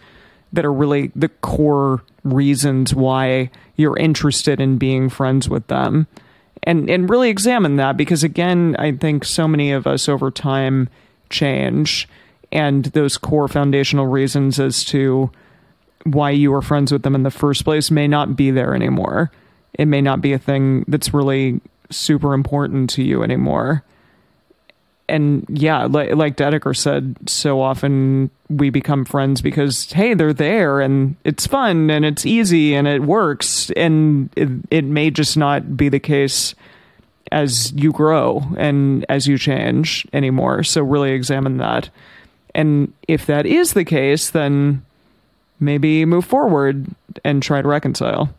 that are really the core reasons why you're interested in being friends with them? And and really examine that because again, I think so many of us over time change and those core foundational reasons as to why you were friends with them in the first place may not be there anymore. It may not be a thing that's really super important to you anymore. And yeah, like, like Dedeker said, so often we become friends because, hey, they're there and it's fun and it's easy and it works. And it, it may just not be the case as you grow and as you change anymore. So really examine that. And if that is the case, then maybe move forward and try to reconcile.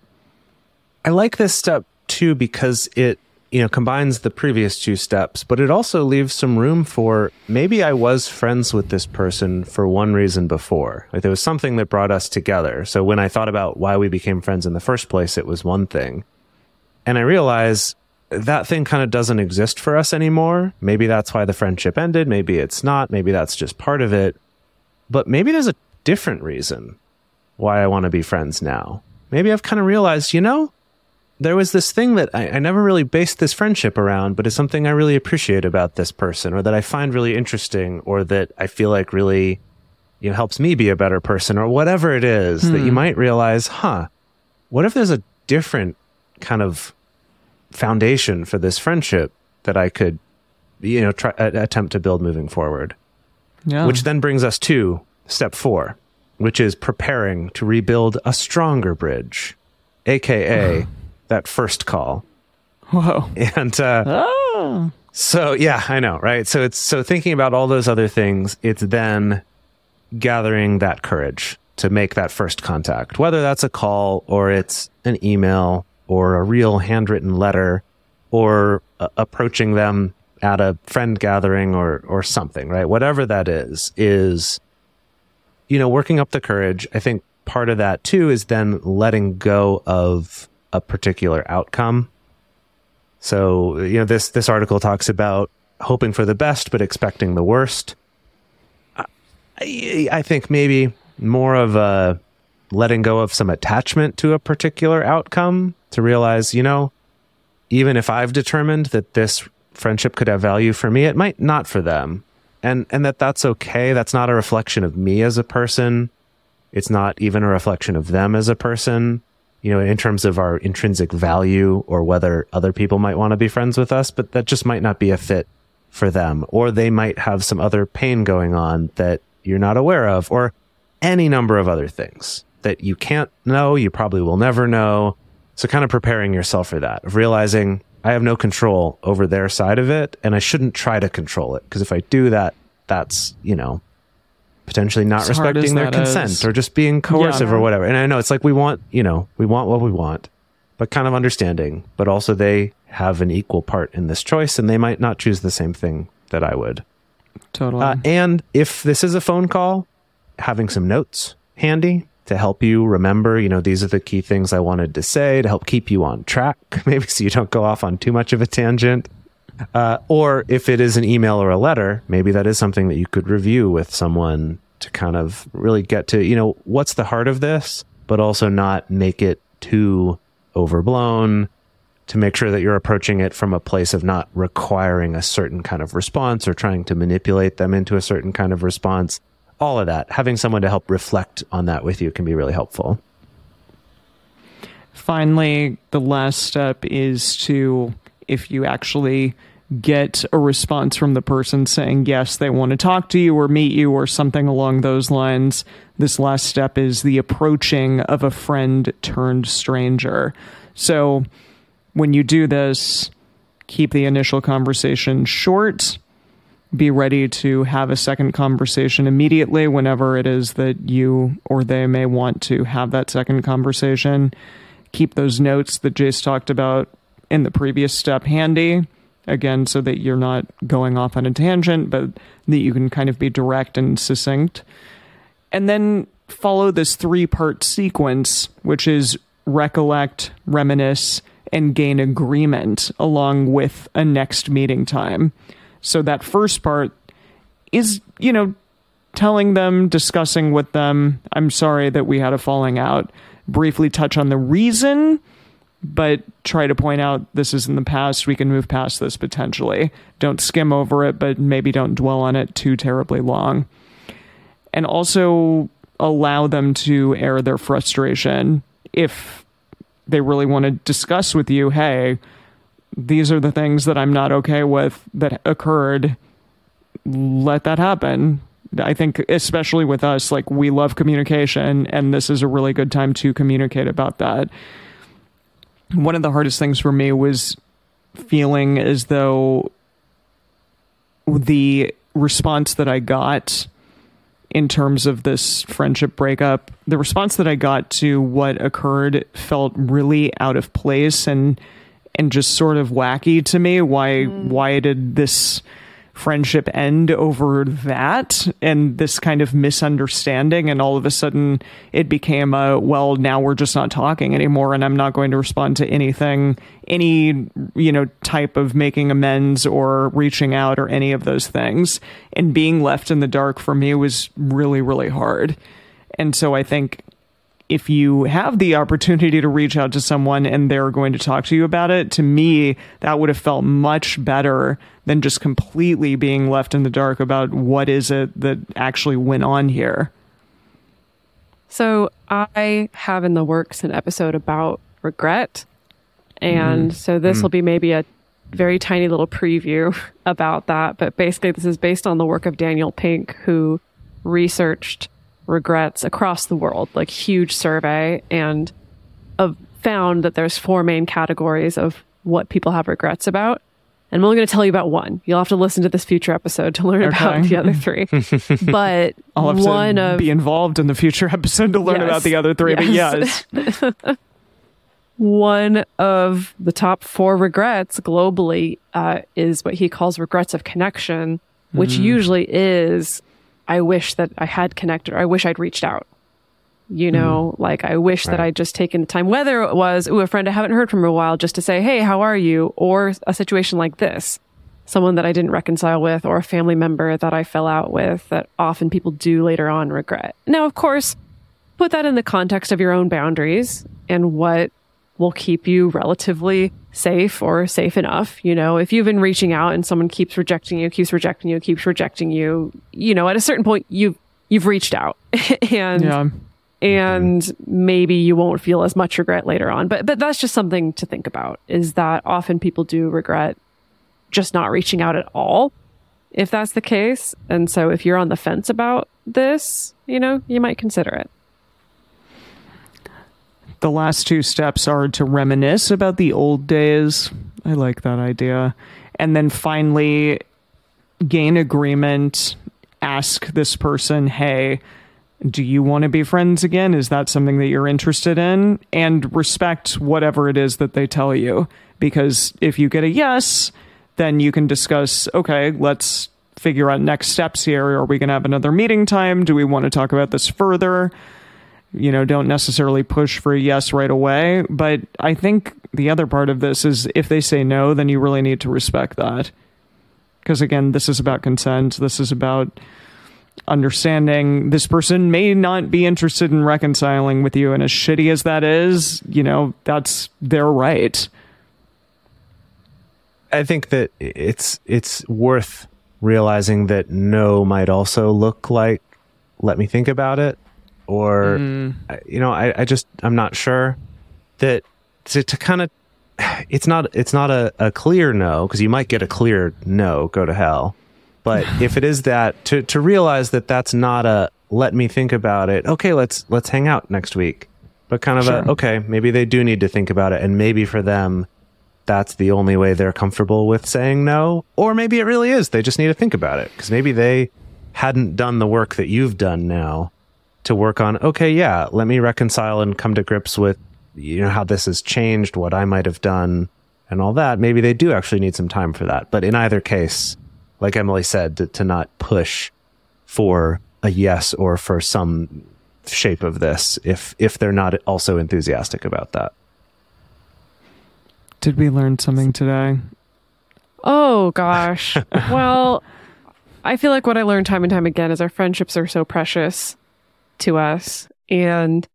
I like this step too because it you know combines the previous two steps, but it also leaves some room for maybe I was friends with this person for one reason before. Like there was something that brought us together. So when I thought about why we became friends in the first place, it was one thing. And I realized that thing kind of doesn't exist for us anymore. Maybe that's why the friendship ended, maybe it's not, maybe that's just part of it. But maybe there's a different reason why I want to be friends now. Maybe I've kind of realized, you know, there was this thing that I, I never really based this friendship around, but it's something I really appreciate about this person, or that I find really interesting, or that I feel like really, you know, helps me be a better person, or whatever it is that you hmm. might realize, huh, what if there's a different kind of foundation for this friendship that I could, you know, try attempt to build moving forward? Yeah. Which then brings us to step four, which is preparing to rebuild a stronger bridge, aka [sighs] that first call. Whoa. And uh, Oh. so, yeah, I know, right? So it's so thinking about all those other things, it's then gathering that courage to make that first contact, whether that's a call or it's an email or a real handwritten letter or uh, approaching them at a friend gathering or or something, right? Whatever that is, is you know, working up the courage. I think part of that too is then letting go of a particular outcome. So, you know, this this article talks about hoping for the best but expecting the worst. I, I think maybe more of a letting go of some attachment to a particular outcome to realize, you know, even if I've determined that this friendship could have value for me, it might not for them. And and that that's okay. That's not a reflection of me as a person. It's not even a reflection of them as a person, you know, in terms of our intrinsic value or whether other people might want to be friends with us, but that just might not be a fit for them. Or they might have some other pain going on that you're not aware of, or any number of other things that you can't know, you probably will never know. So kind of preparing yourself for that, of realizing I have no control over their side of it and I shouldn't try to control it. Because if I do that, that's, you know, potentially not As respecting their consent is. or just being coercive or whatever. And I know it's like we want, you know, we want what we want, but kind of understanding. But also they have an equal part in this choice and they might not choose the same thing that I would. Totally. Uh, and if this is a phone call, having some notes handy to help you remember, you know, these are the key things I wanted to say to help keep you on track, [laughs] maybe so you don't go off on too much of a tangent. Uh, or if it is an email or a letter, maybe that is something that you could review with someone to kind of really get to, you know, what's the heart of this, but also not make it too overblown to make sure that you're approaching it from a place of not requiring a certain kind of response or trying to manipulate them into a certain kind of response. All of that, having someone to help reflect on that with you can be really helpful. Finally, the last step is to, if you actually get a response from the person saying yes, they want to talk to you or meet you or something along those lines, this last step is the approaching of a friend turned stranger. So when you do this, keep the initial conversation short. Be ready to have a second conversation immediately whenever it is that you or they may want to have that second conversation. Keep those notes that Jase talked about in the previous step handy again so that you're not going off on a tangent but that you can kind of be direct and succinct and then follow this three part sequence which is recollect reminisce and gain agreement along with a next meeting time so that first part is you know telling them discussing with them i'm sorry that we had a falling out briefly touch on the reason but try to point out this is in the past. We can move past this potentially. Don't skim over it, but maybe don't dwell on it too terribly long. And also allow them to air their frustration if they really want to discuss with you, hey, these are the things that I'm not okay with that occurred. Let that happen. I think, especially with us, like we love communication, and this is a really good time to communicate about that one of the hardest things for me was feeling as though the response that I got in terms of this friendship breakup, the response that I got to what occurred felt really out of place and and just sort of wacky to me. Why why did this friendship end over that and this kind of misunderstanding and all of a sudden it became a well now we're just not talking anymore and I'm not going to respond to anything any you know type of making amends or reaching out or any of those things and being left in the dark for me was really really hard and so I think if you have the opportunity to reach out to someone and they're going to talk to you about it, to me, that would have felt much better than just completely being left in the dark about what is it that actually went on here. So I have in the works an episode about regret. And mm. so this mm. will be maybe a very tiny little preview [laughs] about that. But basically, this is based on the work of Daniel Pink, who researched regrets across the world, like huge survey, and found that there's four main categories of what people have regrets about. And I'm only going to tell you about one. You'll have to listen to this future episode to learn about the other three. [laughs] but I'll have one to of be involved in the future episode to learn Yes. about the other three. Yes. But yes, [laughs] one of the top four regrets globally uh, is what he calls regrets of connection, which usually is, I wish that I had connected or I wish I'd reached out. You mm-hmm. know, like I wish that I'd just taken the time, whether it was, ooh, a friend I haven't heard from in a while, just to say, hey, how are you? Or a situation like this, someone that I didn't reconcile with, or a family member that I fell out with that often people do later on regret. Now, of course, put that in the context of your own boundaries and what will keep you relatively safe or safe enough. You know, if you've been reaching out and someone keeps rejecting you, keeps rejecting you, keeps rejecting you, you know, at a certain point you've you've reached out [laughs] and yeah. and maybe you won't feel as much regret later on. But but that's just something to think about is that often people do regret just not reaching out at all if that's the case. And so if you're on the fence about this, you know, you might consider it. The last two steps are to reminisce about the old days. I like that idea. And then finally, gain agreement, ask this person, hey, do you want to be friends again? Is that something that you're interested in? And respect whatever it is that they tell you. Because if you get a yes, then you can discuss, okay, let's figure out next steps here. Are we going to have another meeting time? Do we want to talk about this further? You know, don't necessarily push for a yes right away. But I think the other part of this is if they say no, then you really need to respect that. Because again, this is about consent. This is about understanding this person may not be interested in reconciling with you and as shitty as that is you know that's their right I think that it's it's worth realizing that no might also look like let me think about it or mm-hmm. uh, you know I, I just i'm not sure that to, to kind of it's not it's not a, a clear no because you might get a clear no go to hell. But [sighs] if it is that to to realize that that's not a let me think about it okay let's let's hang out next week. But kind of a okay maybe they do need to think about it and maybe for them that's the only way they're comfortable with saying no. Or maybe it really is they just need to think about it because maybe they hadn't done the work that you've done now to work on okay yeah let me reconcile and come to grips with you know how this has changed what i might have done and all that. Maybe they do actually need some time for that. But in either case like emily said to, to not push for a yes or for some shape of this if if they're not also enthusiastic about that. Did we learn something today? Oh gosh. [laughs] well, I feel like what I learned time and time again is our friendships are so precious to us. And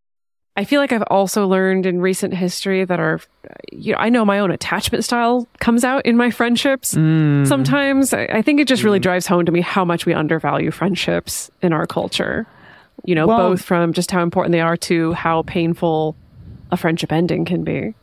I feel like I've also learned in recent history that our, you know, I know my own attachment style comes out in my friendships. Mm. Sometimes I, I think it just really mm. drives home to me how much we undervalue friendships in our culture. You know, Well- both from just how important they are to how painful a friendship ending can be.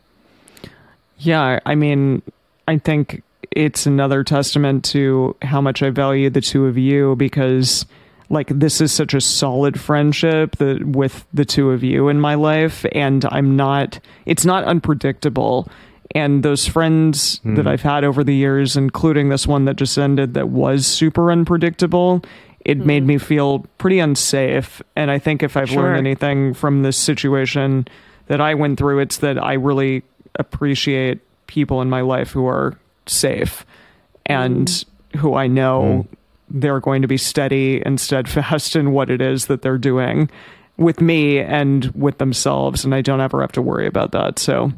Yeah, I mean, I think it's another testament to how much I value the two of you because like this is such a solid friendship that with the two of you in my life and I'm not it's not unpredictable. And those friends hmm. that I've had over the years including this one that just ended that was super unpredictable it made hmm. me feel pretty unsafe. And I think if I've Sure. learned anything from this situation that I went through it's that I really appreciate people in my life who are safe and hmm. who I know they're going to be steady and steadfast in what it is that they're doing with me and with themselves and I don't ever have to worry about that. So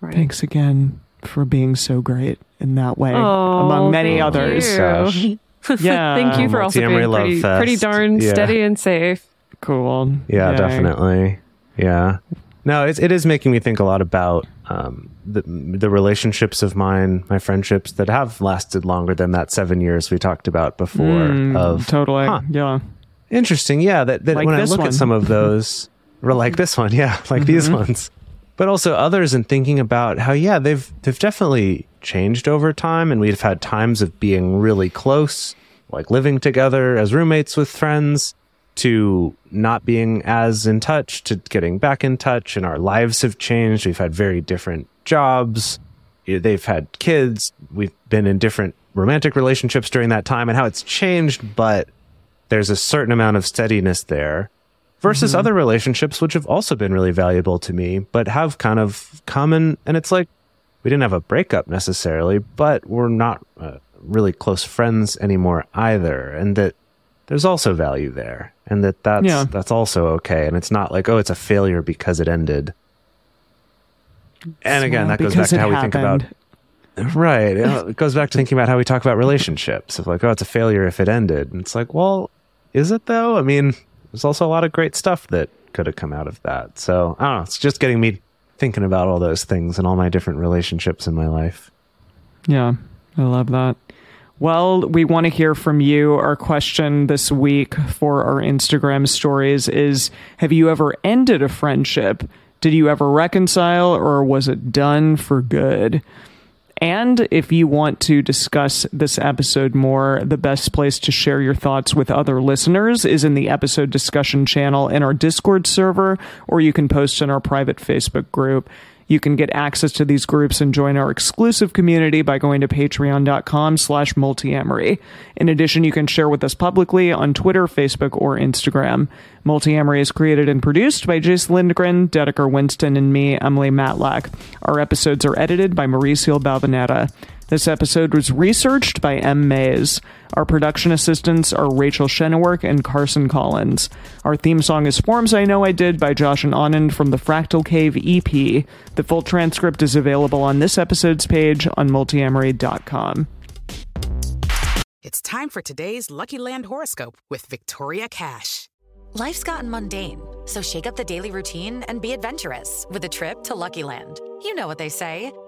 Right. thanks again for being so great in that way Oh, among many thank others. you. [laughs] Yeah. Thank you for also being Love pretty, pretty darn Yeah. steady and safe. Cool. Yeah, Yay. definitely. Yeah. No, it's, it is making me think a lot about um, the the relationships of mine, my friendships that have lasted longer than that seven years we talked about before. Mm, of totally. Huh. Yeah. interesting, yeah. That, that Like when I look one. at some of those, [laughs] or like this one, yeah, [laughs] like these Mm-hmm. ones, but also others, and thinking about how yeah they've they've definitely changed over time, and we've had times of being really close, like living together as roommates with friends, to not being as in touch, to getting back in touch, and our lives have changed. We've had very different jobs. They've had kids. We've been in different romantic relationships during that time, and how it's changed, but there's a certain amount of steadiness there versus other relationships which have also been really valuable to me but have kind of come and and it's like we didn't have a breakup necessarily but we're not uh, really close friends anymore either and that there's also value there and that that's Yeah. that's also okay and it's not like oh it's a failure because it ended and again that goes back to how we think about. Right. It [laughs] goes back to thinking about how we talk about relationships of like, oh, it's a failure if it ended. And it's like, well, is it though? I mean, there's also a lot of great stuff that could have come out of that. So I don't know. It's just getting me thinking about all those things and all my different relationships in my life. Yeah, I love that. Well, we want to hear from you. Our question this week for our Instagram stories is Have you ever ended a friendship? Did you ever reconcile or was it done for good? And if you want to discuss this episode more, the best place to share your thoughts with other listeners is in the episode discussion channel in our Discord server, or you can post in our private Facebook group. You can get access to these groups and join our exclusive community by going to patreon.com slash multiamory. In addition, you can share with us publicly on Twitter, Facebook, or Instagram. Multiamory is created and produced by Jase Lindgren, Dedeker Winston, and me, Emily Matlack. Our episodes are edited by Mauricio Balvanera. This episode was researched by M. Mays. Our production assistants are Rachel Shennework and Carson Collins. Our theme song is Forms I Know I Did by Josh and Anand from the Fractal Cave EP. The full transcript is available on this episode's page on multiamory.com. It's time for today's Lucky Land horoscope with Victoria Cash. Life's gotten mundane, so shake up the daily routine and be adventurous with a trip to Lucky Land. You know what they say